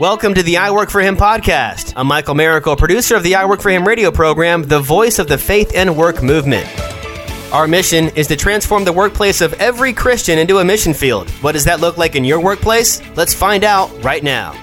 Welcome to the I Work for Him podcast. I'm Michael Miracle, producer of the I Work for Him radio program, the voice of the faith and work movement. Our mission is to transform the workplace of every Christian into a mission field. What does that look like in your workplace? Let's find out right now.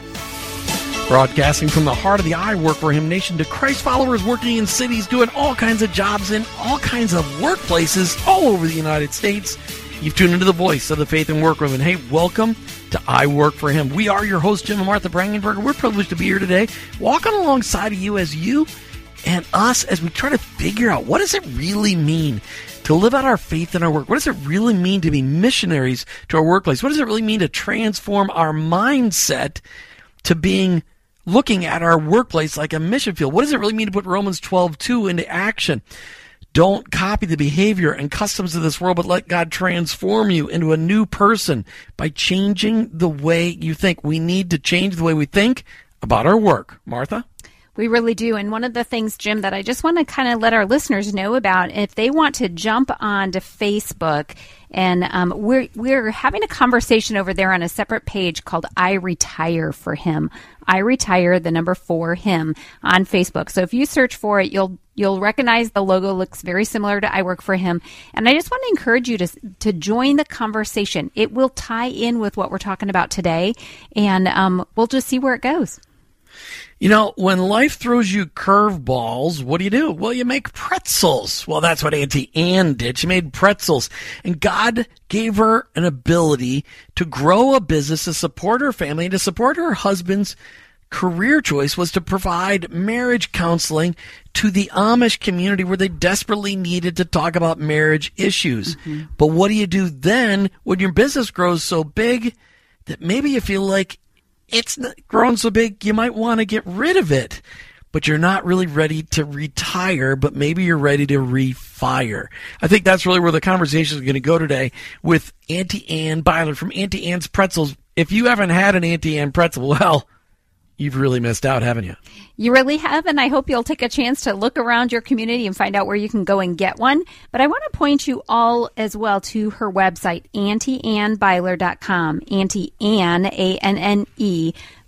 Broadcasting from the heart of the I Work for Him nation to Christ followers working in cities, doing all kinds of jobs in all kinds of workplaces all over the United States. You've tuned into the voice of the faith and work movement. Hey, welcome to I Work for Him. We are your hosts, Jim and Martha Brangenberger. We're privileged to be here today, walking alongside of you as you and us as we try to figure out what does it really mean to live out our faith in our work? What does it really mean to be missionaries to our workplace? What does it really mean to transform our mindset to being looking at our workplace like a mission field? What does it really mean to put Romans 12 2 into action? Don't copy the behavior and customs of this world, but let God transform you into a new person by changing the way you think. We need to change the way we think about our work. Martha? We really do. And one of the things, Jim, that I just want to kind of let our listeners know about, if they want to jump onto Facebook, and um, we're we're having a conversation over there on a separate page called "I Retire for Him." I retire the number four him on Facebook. So if you search for it, you'll you'll recognize the logo looks very similar to I work for him. And I just want to encourage you to to join the conversation. It will tie in with what we're talking about today, and um, we'll just see where it goes. You know, when life throws you curveballs, what do you do? Well, you make pretzels. Well, that's what Auntie Anne did. She made pretzels. And God gave her an ability to grow a business, to support her family, and to support her husband's career choice was to provide marriage counseling to the Amish community where they desperately needed to talk about marriage issues. Mm-hmm. But what do you do then when your business grows so big that maybe you feel like it's grown so big you might want to get rid of it but you're not really ready to retire, but maybe you're ready to refire. I think that's really where the conversation is going to go today with Auntie Anne Beiler from Auntie Anne's Pretzels. If you haven't had an Auntie Ann pretzel, well, you've really missed out, haven't you? You really have, and I hope you'll take a chance to look around your community and find out where you can go and get one. But I want to point you all as well to her website, AuntieAnneBeiler.com. Auntie Anne,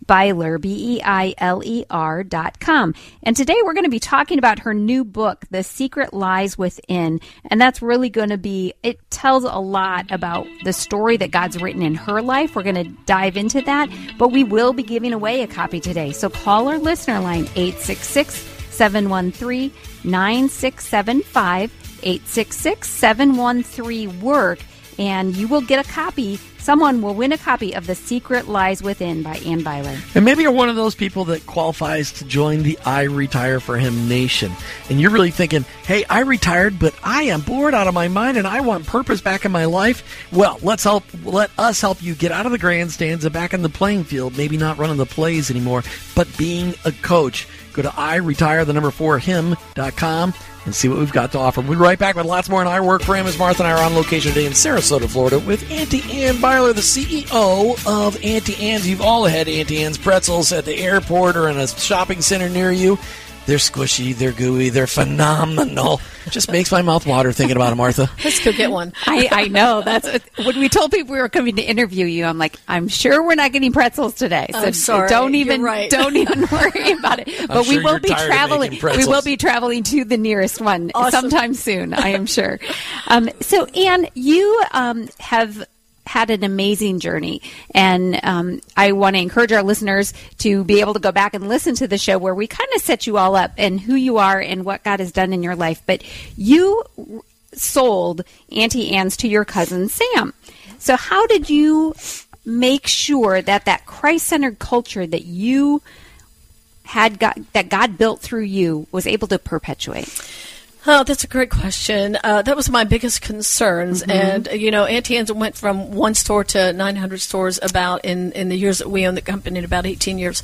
Beiler, B E I L E R dot com. And today we're going to be talking about her new book, The Secret Lies Within. And that's really going to be, it tells a lot about the story that God's written in her life. We're going to dive into that, but we will be giving away a copy today. So call our listener line 866 713 9675. 866 713 WORK, and you will get a copy Someone will win a copy of The Secret Lies Within by Anne Beiler. And maybe you're one of those people that qualifies to join the I Retire for Him Nation. And you're really thinking, hey, I retired, but I am bored out of my mind and I want purpose back in my life. Well, let's help let us help you get out of the grandstands and back in the playing field, maybe not running the plays anymore, but being a coach. Go to I retire the number four him.com and see what we've got to offer. We'll be right back with lots more on I Work for Him as Martha and I are on location today in Sarasota, Florida with Auntie Anne Beiler, the CEO of Auntie Anne's. You've all had Auntie Anne's pretzels at the airport or in a shopping center near you. They're squishy, they're gooey, they're phenomenal. Just makes my mouth water thinking about them, Martha. Let's go get one. I, I know. That's when we told people we were coming to interview you. I'm like, I'm sure we're not getting pretzels today. So I'm sorry. don't even right. don't even worry about it. I'm But sure we will you're be traveling. We will be traveling to the nearest one Awesome. sometime soon. I am sure. Um, so, Anne, you um, have had an amazing journey. And um, I want to encourage our listeners to be able to go back and listen to the show where we kind of set you all up and who you are and what God has done in your life. But you sold Auntie Anne's to your cousin Sam. So, how did you make sure that that Christ centered culture that you had got, that God built through you was able to perpetuate? Oh, that's a great question. Uh, that was my biggest concerns. And, uh, you know, Auntie Anne's went from one store to 900 stores about in, in the years that we owned the company, in about 18 years.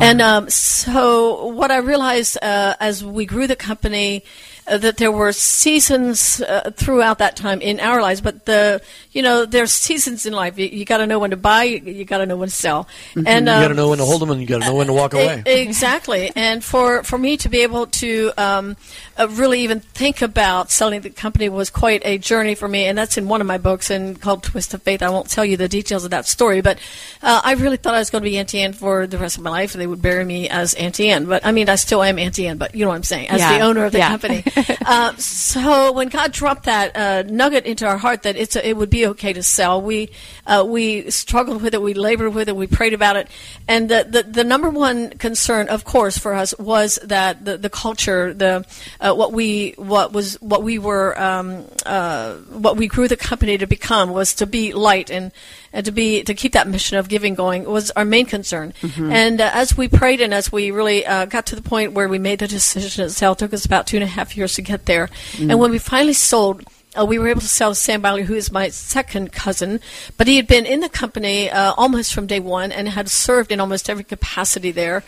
And um, so what I realized uh, as we grew the company, uh, that there were seasons uh, throughout that time in our lives, but the you know there's seasons in life. You, you got to know when to buy, you, you got to know when to sell, Mm-hmm. and you um, got to know when to hold them, and you got to know when to walk E- away. Exactly, and for for me to be able to um, uh, really even think about selling the company was quite a journey for me, and that's in one of my books and called Twist of Faith. I won't tell you the details of that story, but uh, I really thought I was going to be Auntie Anne for the rest of my life, and they would bury me as Auntie Anne. But I mean, I still am Auntie Anne, but you know what I'm saying, as Yeah, the owner of the yeah. company. uh, so when God dropped that uh, nugget into our heart that it's a, it would be okay to sell, we uh, we struggled with it, we labored with it, we prayed about it, and the the, the number one concern, of course, for us was that the, the culture, the uh, what we what was what we were um, uh, what we grew the company to become was to be light and and to be to keep that mission of giving going was our main concern. And uh, as we prayed and as we really uh, got to the point where we made the decision to sell, it took us about two and a half years to get there. And when we finally sold. Uh, we were able to sell to Sam Beiler, who is my second cousin, but he had been in the company uh, almost from day one and had served in almost every capacity there.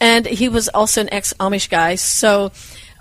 And he was also an ex Amish guy, so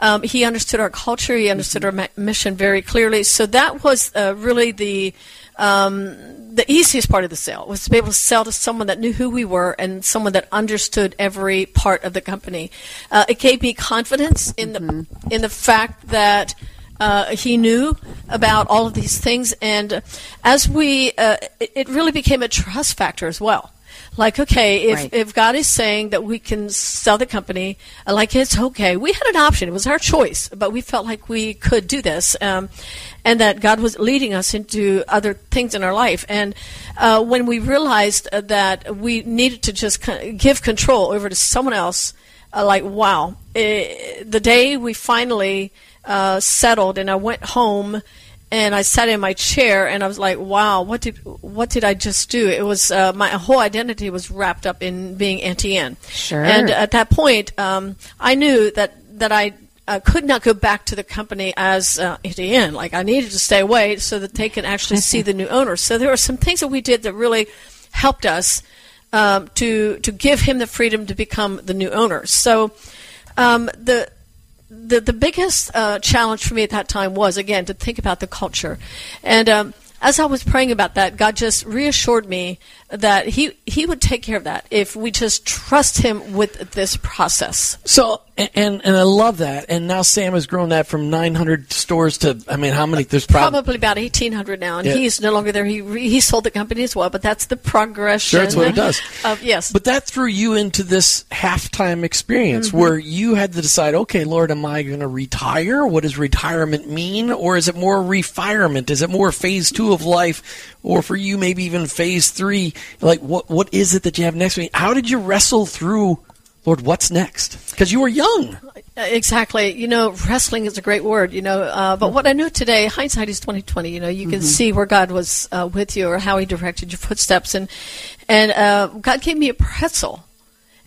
um, he understood our culture, he understood our ma- mission very clearly. So that was uh, really the um, the easiest part of the sale was to be able to sell to someone that knew who we were and someone that understood every part of the company. Uh, it gave me confidence in the in the fact that. Uh, he knew about all of these things, and as we, uh, it, it really became a trust factor as well. Like, okay, if, Right. if God is saying that we can sell the company, uh, like it's okay. We had an option; it was our choice, but we felt like we could do this, um, and that God was leading us into other things in our life. And uh, when we realized uh, that we needed to just give control over to someone else, uh, like wow, eh, the day we finally uh, settled, and I went home and I sat in my chair and I was like, "Wow, what did what did I just do?" It was uh, my whole identity was wrapped up in being Auntie Anne. Sure. And at that point, um, I knew that that I. Uh, could not go back to the company as uh, Auntie Anne. Like I needed to stay away so that they can actually see the new owner. So there were some things that we did that really helped us um, to to give him the freedom to become the new owner. So um, the the the biggest uh, challenge for me at that time was again to think about the culture, and um, as I was praying about that, God just reassured me that he he would take care of that if we just trust Him with this process. So, and, and and I love that. And now Sam has grown that from 900 stores to, I mean, how many? There's probably. Probably about eighteen hundred now, and Yeah. he's no longer there. He re- he sold the company as well, but that's the progression. Sure, that's what it does. Of yes, But that threw you into this halftime experience Mm-hmm. where you had to decide, okay, Lord, am I going to retire? What does retirement mean? Or is it more refirement? Is it more phase two of life? Or for you, maybe even phase three? Like, what what is it that you have next? Mean, How did you wrestle through, Lord, what's next? Because you were young. Uh, Exactly. You know, wrestling is a great word. You know, uh, but what I know today, hindsight is twenty twenty. You know, you can see where God was uh, with you or how He directed your footsteps, and and uh, God gave me a pretzel,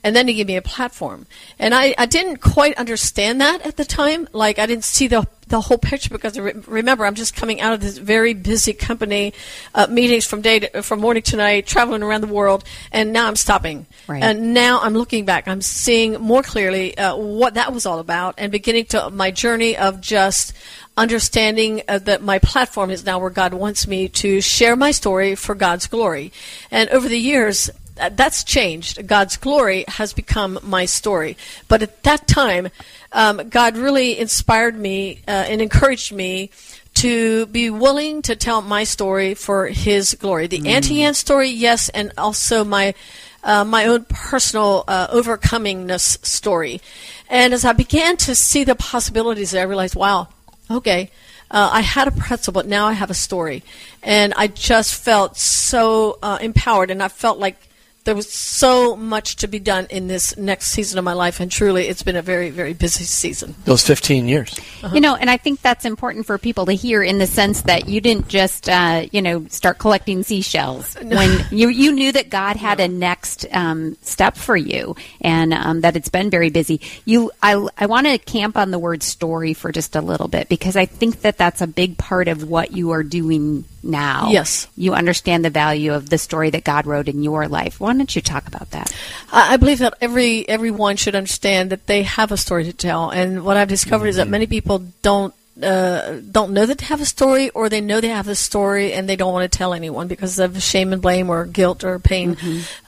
and then He gave me a platform, and I, I didn't quite understand that at the time. Like I didn't see the the whole picture because re- remember I'm just coming out of this very busy company, uh, meetings from day to, from morning to night, traveling around the world, and now I'm stopping. Right. And now I'm looking back. I'm seeing more clearly uh, what that was all about, and beginning to my journey of just understanding uh, that my platform is now where God wants me to share my story for God's glory. And over the years, that's changed. God's glory has become my story. But at that time, um, God really inspired me uh, and encouraged me to be willing to tell my story for His glory. The Auntie Anne story, yes, and also my uh, my own personal uh, overcomingness story. And as I began to see the possibilities, I realized, wow, okay, uh, I had a pretzel, but now I have a story. And I just felt so uh, empowered, and I felt like there was so much to be done in this next season of my life. And truly, it's been a very, very busy season. Those 15 years. You know, and I think that's important for people to hear in the sense that you didn't just, uh, you know, start collecting seashells when you you knew that God had a next um, step for you, and um, that it's been very busy. You, I, I want to camp on the word story for just a little bit because I think that that's a big part of what you are doing now. Yes. You understand the value of the story that God wrote in your life. Why don't you talk about that? I believe that every everyone should understand that they have a story to tell, and what I've discovered is that mm-hmm. many people don't uh, don't know that they have a story, or they know they have a story and they don't want to tell anyone because of shame and blame, or guilt, or pain.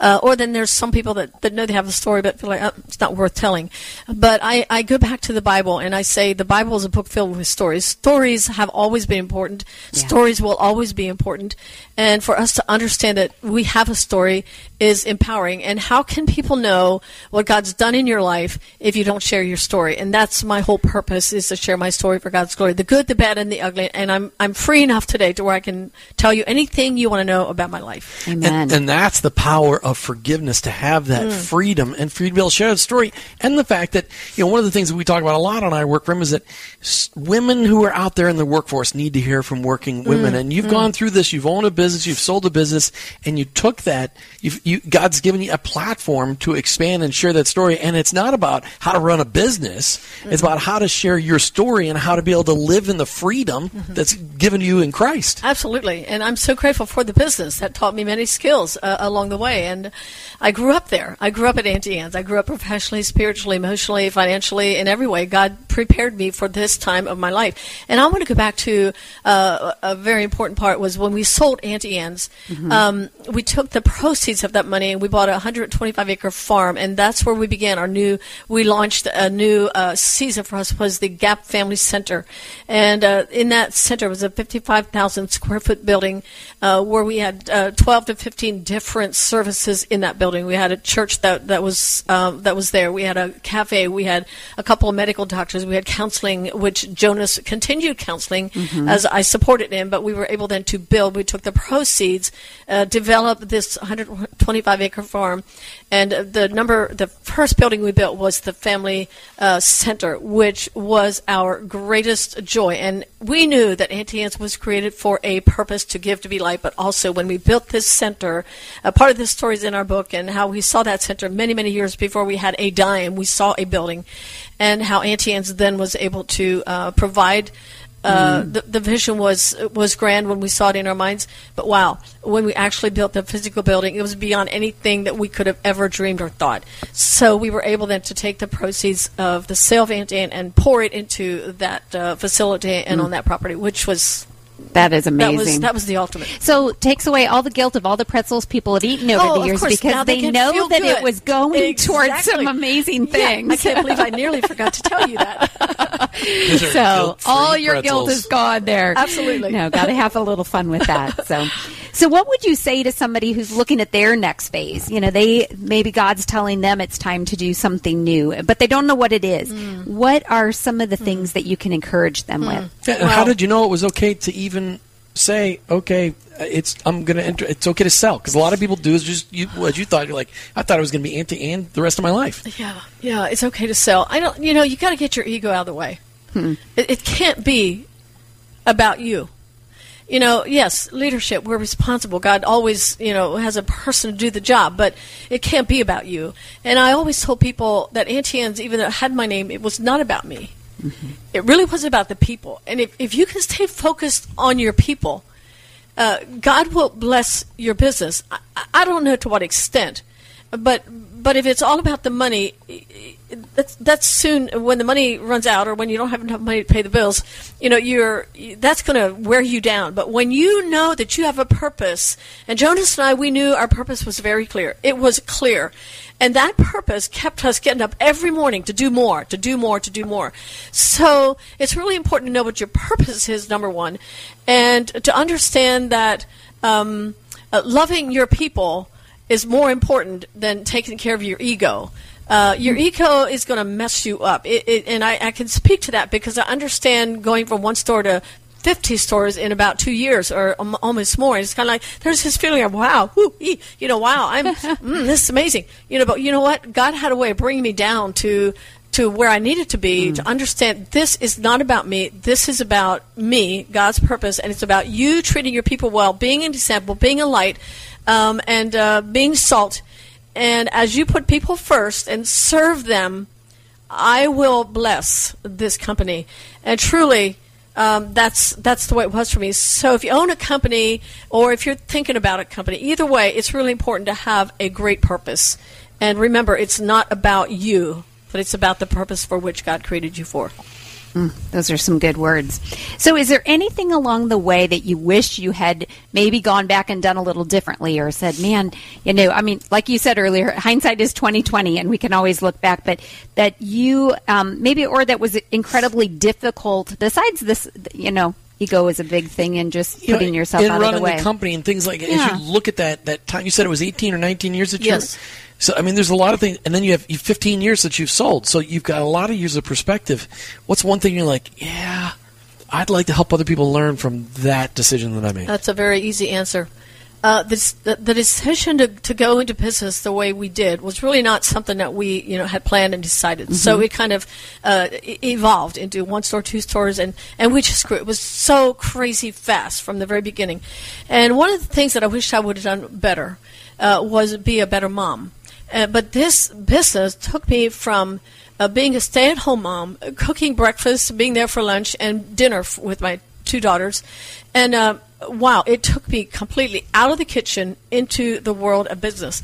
Uh, or then there's some people that, that know they have a story but feel like oh, it's not worth telling. But I, I go back to the Bible and I say the Bible is a book filled with stories. Stories have always been important. Yeah. Stories will always be important. And for us to understand that we have a story is empowering. And how can people know what God's done in your life if you don't share your story? And that's my whole purpose is to share my story for God's glory, the good, the bad, and the ugly. And I'm I'm free enough today to where I can tell you anything you want to know about my life. Amen. And, and that's the power of forgiveness to have that mm. freedom and for you to be able to share the story. And the fact that, you know, one of the things that we talk about a lot on our Work For Him is that women who are out there in the workforce need to hear from working mm. women. And you've mm. gone through this, you've owned a business, you've sold a business, and you took that, you've, you, God's given you a platform to expand and share that story. And it's not about how to run a business, it's about how to share your story and how to be able to live in the freedom that's given to you in Christ. Absolutely, and I'm so grateful for the business that taught me many skills uh, along the way. And I grew up there. I grew up at Auntie Anne's. I grew up professionally, spiritually, emotionally, financially, in every way. God prepared me for this time of my life. And I want to go back to uh, a very important part was when we sold Auntie Anne's. Um, we took the proceeds of that money and we bought a 125 acre farm, and that's where we began our new. We launched a new uh, season for us was the Gap Family Center, and uh, in that center was a 55,000 square foot building uh, where we had uh, 12 to 15 different services in that building. We had a church that that was um, that was there. We had a cafe. We had a couple of medical doctors. We had counseling, which Jonas continued counseling as I supported him. But we were able then to build. We took the proceeds, uh, developed this 125 acre farm, and uh, the number the first building we built was the family uh, center, which was our greatest joy. And we knew that Auntie Anne's was created for a purpose to give to be light, but also when we built this center, a part of this story is in our book, and how we saw that center many many years before we had a dime. We saw a building, and how Auntie Anne's then was able to uh, provide. Uh, the, the vision was was grand when we saw it in our minds, but wow, when we actually built the physical building, it was beyond anything that we could have ever dreamed or thought. So we were able then to take the proceeds of the sale of Anne and pour it into that uh, facility and on that property, which was That is that amazing. was that was the ultimate. so takes away all the guilt of all the pretzels people have eaten over Oh, the years course. because Now they they, know that good. it was going towards some amazing Yeah, things. I can't believe I nearly forgot to tell you that. So all your guilt is gone there. Absolutely. No, got to have a little fun with that. So, so what would you say to somebody who's looking at their next phase? You know, they maybe God's telling them it's time to do something new, but they don't know what it is. Mm. What are some of the mm. things that you can encourage them mm. with? Yeah, and how did you know it was okay to even say, okay, it's I'm gonna enter? It's okay to sell because a lot of people do is just you, what you thought. You're like, I thought it was gonna be Auntie Anne the rest of my life. Yeah, yeah, it's okay to sell. I don't, you know, you got to get your ego out of the way. Hmm. It, it can't be about you. You know, yes, leadership, we're responsible. God always, you know, has a person to do the job, but it can't be about you. And I always told people that Auntie Anne's, even though it had my name, it was not about me. It really was about the people. And if, if you can stay focused on your people, uh, God will bless your business. I, I don't know to what extent, but but if it's all about the money, that's that's soon when the money runs out or when you don't have enough money to pay the bills. You know, you're that's going to wear you down. But when you know that you have a purpose, and Jonas and I, we knew our purpose was very clear. It was clear. And that purpose kept us getting up every morning to do more, to do more, to do more. So it's really important to know what your purpose is, number one, and to understand that um, uh, loving your people is more important than taking care of your ego. Uh, your ego is going to mess you up. It, it, and I, I can speak to that because I understand going from one store to 50 stores in about two years or um, almost more. It's kind of like there's this feeling of wow, whoo, ee, you know, wow, I'm mm, this is amazing, you know. But you know what? God had a way of bringing me down to to where I needed to be to understand this is not about me. This is about me, God's purpose, and it's about you treating your people well, being an example, being a light, um, and uh, being salt. And as you put people first and serve them, I will bless this company. And truly, um, that's that's the way it was for me. So if you own a company or if you're thinking about a company, either way, it's really important to have a great purpose. And remember, it's not about you, but it's about the purpose for which God created you for. Mm, those are some good words. So, is there anything along the way that you wish you had maybe gone back and done a little differently, or said, "Man, you know"? I mean, like you said earlier, hindsight is twenty twenty, and we can always look back. But that you um, maybe, or that was incredibly difficult. Besides this, you know, ego is a big thing and just you putting know, yourself in out running of the way. the company and things like yeah. as you look at that that time you said it was 18 or 19 years that yes. So I mean, there's a lot of things, and then you have 15 years that you've sold, so you've got a lot of years of perspective. What's one thing you're like, yeah, I'd like to help other people learn from that decision that I made? That's a very easy answer. Uh, this, the, the, decision to, to go into business the way we did was really not something that we you know had planned and decided. Mm-hmm. So it kind of uh, evolved into one store, two stores, and, and we just grew. It was so crazy fast from the very beginning. And one of the things that I wish I would have done better uh, was be a better mom. Uh, but this business took me from uh, being a stay-at-home mom, cooking breakfast, being there for lunch and dinner f- with my two daughters, and uh, wow, it took me completely out of the kitchen into the world of business.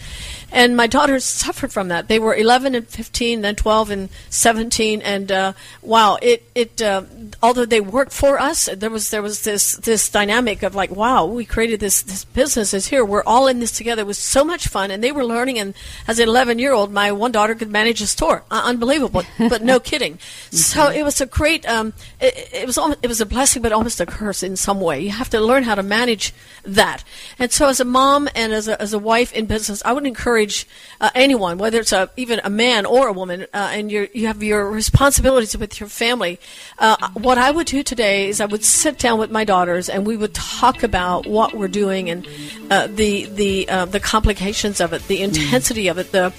And my daughters suffered from that. They were 11 and 15, then 12 and 17, and uh, wow, it it uh, although they worked for us, there was there was this this dynamic of like, wow, we created this this business is here. We're all in this together. It was so much fun, and they were learning. And as an 11 year old, my one daughter could manage a store, uh, unbelievable, but no kidding. So it was a great. Um, it, it was almost, it was a blessing, but almost a curse in some way. You have to learn how to manage that. And so, as a mom and as a as a wife in business, I would encourage uh, anyone, whether it's a, even a man or a woman, uh, and you you have your responsibilities with your family. Uh, what I would do today is I would sit down with my daughters and we would talk about what we're doing and uh, the the uh, the complications of it, the intensity of it, the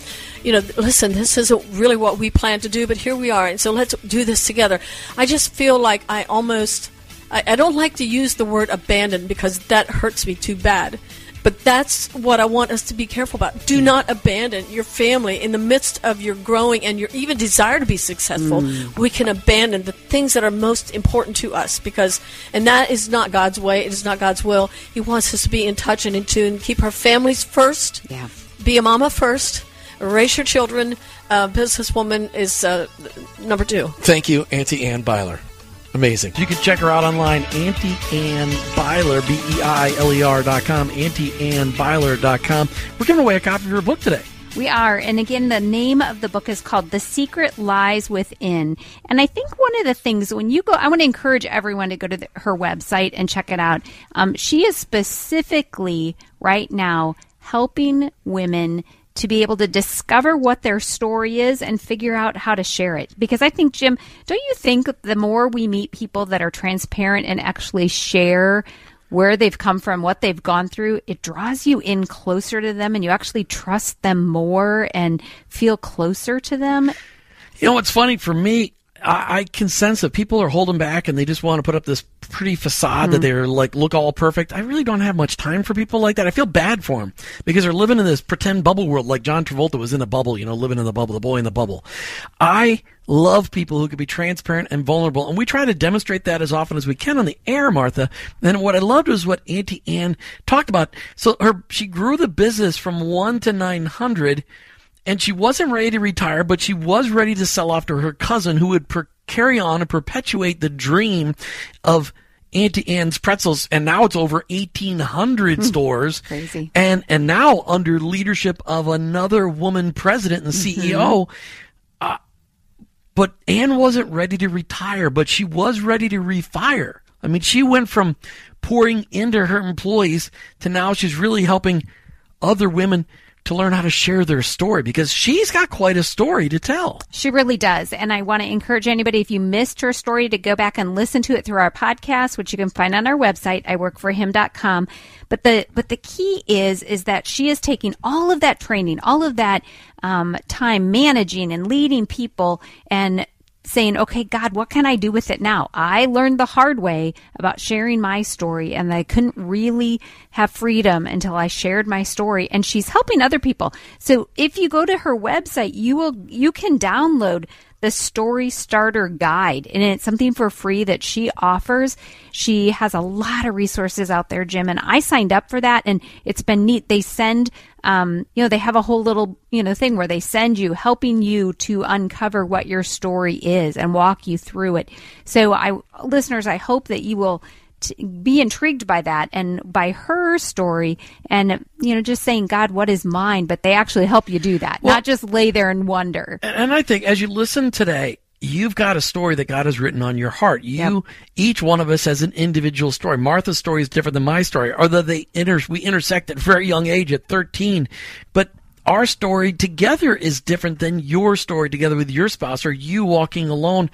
you know, listen, this isn't really what we plan to do, but here we are, and so let's do this together. I just feel like I almost, I, I don't like to use the word abandon because that hurts me too bad. But that's what I want us to be careful about. Do not abandon your family in the midst of your growing and your even desire to be successful. Mm. We can abandon the things that are most important to us because, and that is not God's way. It is not God's will. He wants us to be in touch and in tune. Keep our families first. Yeah. Be a mama first. Raise your children. Uh, businesswoman is uh, number two. Thank you, Auntie Anne Beiler. Amazing. You can check her out online, Auntie Anne Beiler, B E I L E R dot com, Auntie Anne Beiler dot com. We're giving away a copy of her book today. We are. And again, the name of the book is called The Secret Lies Within. And I think one of the things when you go, I want to encourage everyone to go to the, her website and check it out. Um, she is specifically right now helping women to be able to discover what their story is and figure out how to share it. Because I think, Jim, don't you think the more we meet people that are transparent and actually share where they've come from, what they've gone through, it draws you in closer to them and you actually trust them more and feel closer to them? You know, what's funny for me, I, I can sense that people are holding back and they just want to put up this pretty facade mm-hmm. that they're like look all perfect. I really don't have much time for people like that. I feel bad for them because they're living in this pretend bubble world, like John Travolta was in a bubble, you know, living in the bubble, the boy in the bubble. I love people who can be transparent and vulnerable, and we try to demonstrate that as often as we can on the air, Martha. And what I loved was what Auntie Anne talked about. So her she grew the business from one to nine hundred and she wasn't ready to retire, but she was ready to sell off to her cousin who would per- carry on and perpetuate the dream of Auntie Anne's Pretzels, and now it's over 1,800 hmm. stores. Crazy. And, and now under leadership of another woman president and CEO. Mm-hmm. Uh, but Anne wasn't ready to retire, but she was ready to refire. I mean, she went from pouring into her employees to now she's really helping other women to learn how to share their story because she's got quite a story to tell. She really does. And I want to encourage anybody, if you missed her story, to go back and listen to it through our podcast, which you can find on our website, iworkforhim.com. But the, but the key is, is that she is taking all of that training, all of that um, time managing and leading people and saying, okay, God, what can I do with it now? I learned the hard way about sharing my story and I couldn't really have freedom until I shared my story and she's helping other people. So if you go to her website, you will, you can download the Story Starter Guide, and it's something for free that she offers. She has a lot of resources out there, Jim, and I signed up for that, and it's been neat. They send, um, you know, they have a whole little, you know, thing where they send you, helping you to uncover what your story is and walk you through it. So, I, listeners, I hope that you will be intrigued by that and by her story and you know just saying god what is mine? But they actually help you do that well, not just lay there and wonder. And i think as you listen today you've got a story that god has written on your heart. You yep. each one of us has an individual story. Martha's story is different than my story although they inter- we intersect at a very young age at 13 but our story together is different than your story together with your spouse or you walking alone.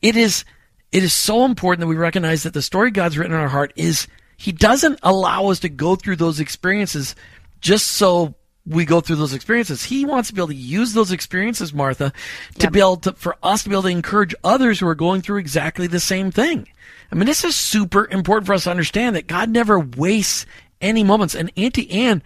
It is it is so important that we recognize that the story God's written in our heart is He doesn't allow us to go through those experiences just so we go through those experiences. He wants to be able to use those experiences, Martha, to yep. be able to, for us to be able to encourage others who are going through exactly the same thing. I mean, this is super important for us to understand that God never wastes any moments. And Auntie Anne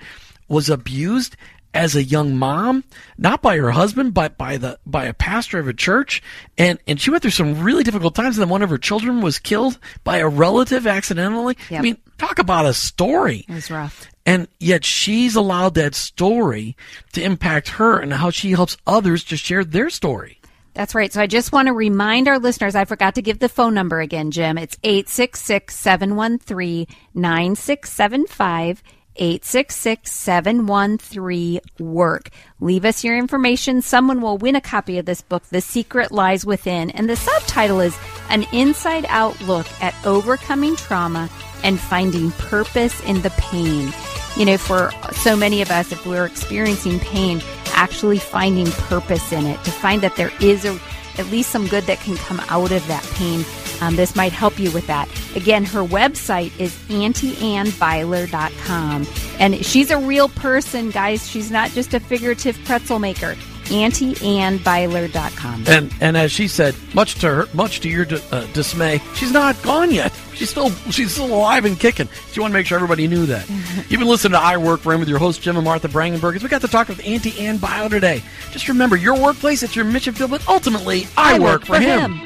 was abused as a young mom, not by her husband, but by the by a pastor of a church, and and she went through some really difficult times. And then one of her children was killed by a relative accidentally. Yep. I mean, talk about a story. It was rough. And yet she's allowed that story to impact her and how she helps others to share their story. That's right. So I just want to remind our listeners, I forgot to give the phone number again, Jim. It's 866 713 9675. 866 713 WORK. Leave us your information. Someone will win a copy of this book, The Secret Lies Within. And the subtitle is An Inside Out Look at Overcoming Trauma and Finding Purpose in the Pain. You know, for so many of us, if we're experiencing pain, actually finding purpose in it, to find that there is a at least some good that can come out of that pain. Um, this might help you with that. Again, her website is auntie.annebeiler.com. And she's a real person, guys. She's not just a figurative pretzel maker. AuntieAnneBeiler.com. And and as she said, much to her, much to your uh, dismay, she's not gone yet. She's still she's still alive and kicking. She wanted to make sure everybody knew that. You've been listening to I Work for Him with your host Jim and Martha Brangenberg. As we got to talk with Auntie Anne Beiler today. Just remember, your workplace, it's your mission field, but ultimately, I, I work, work, for, him. him.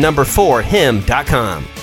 number 4 him.com.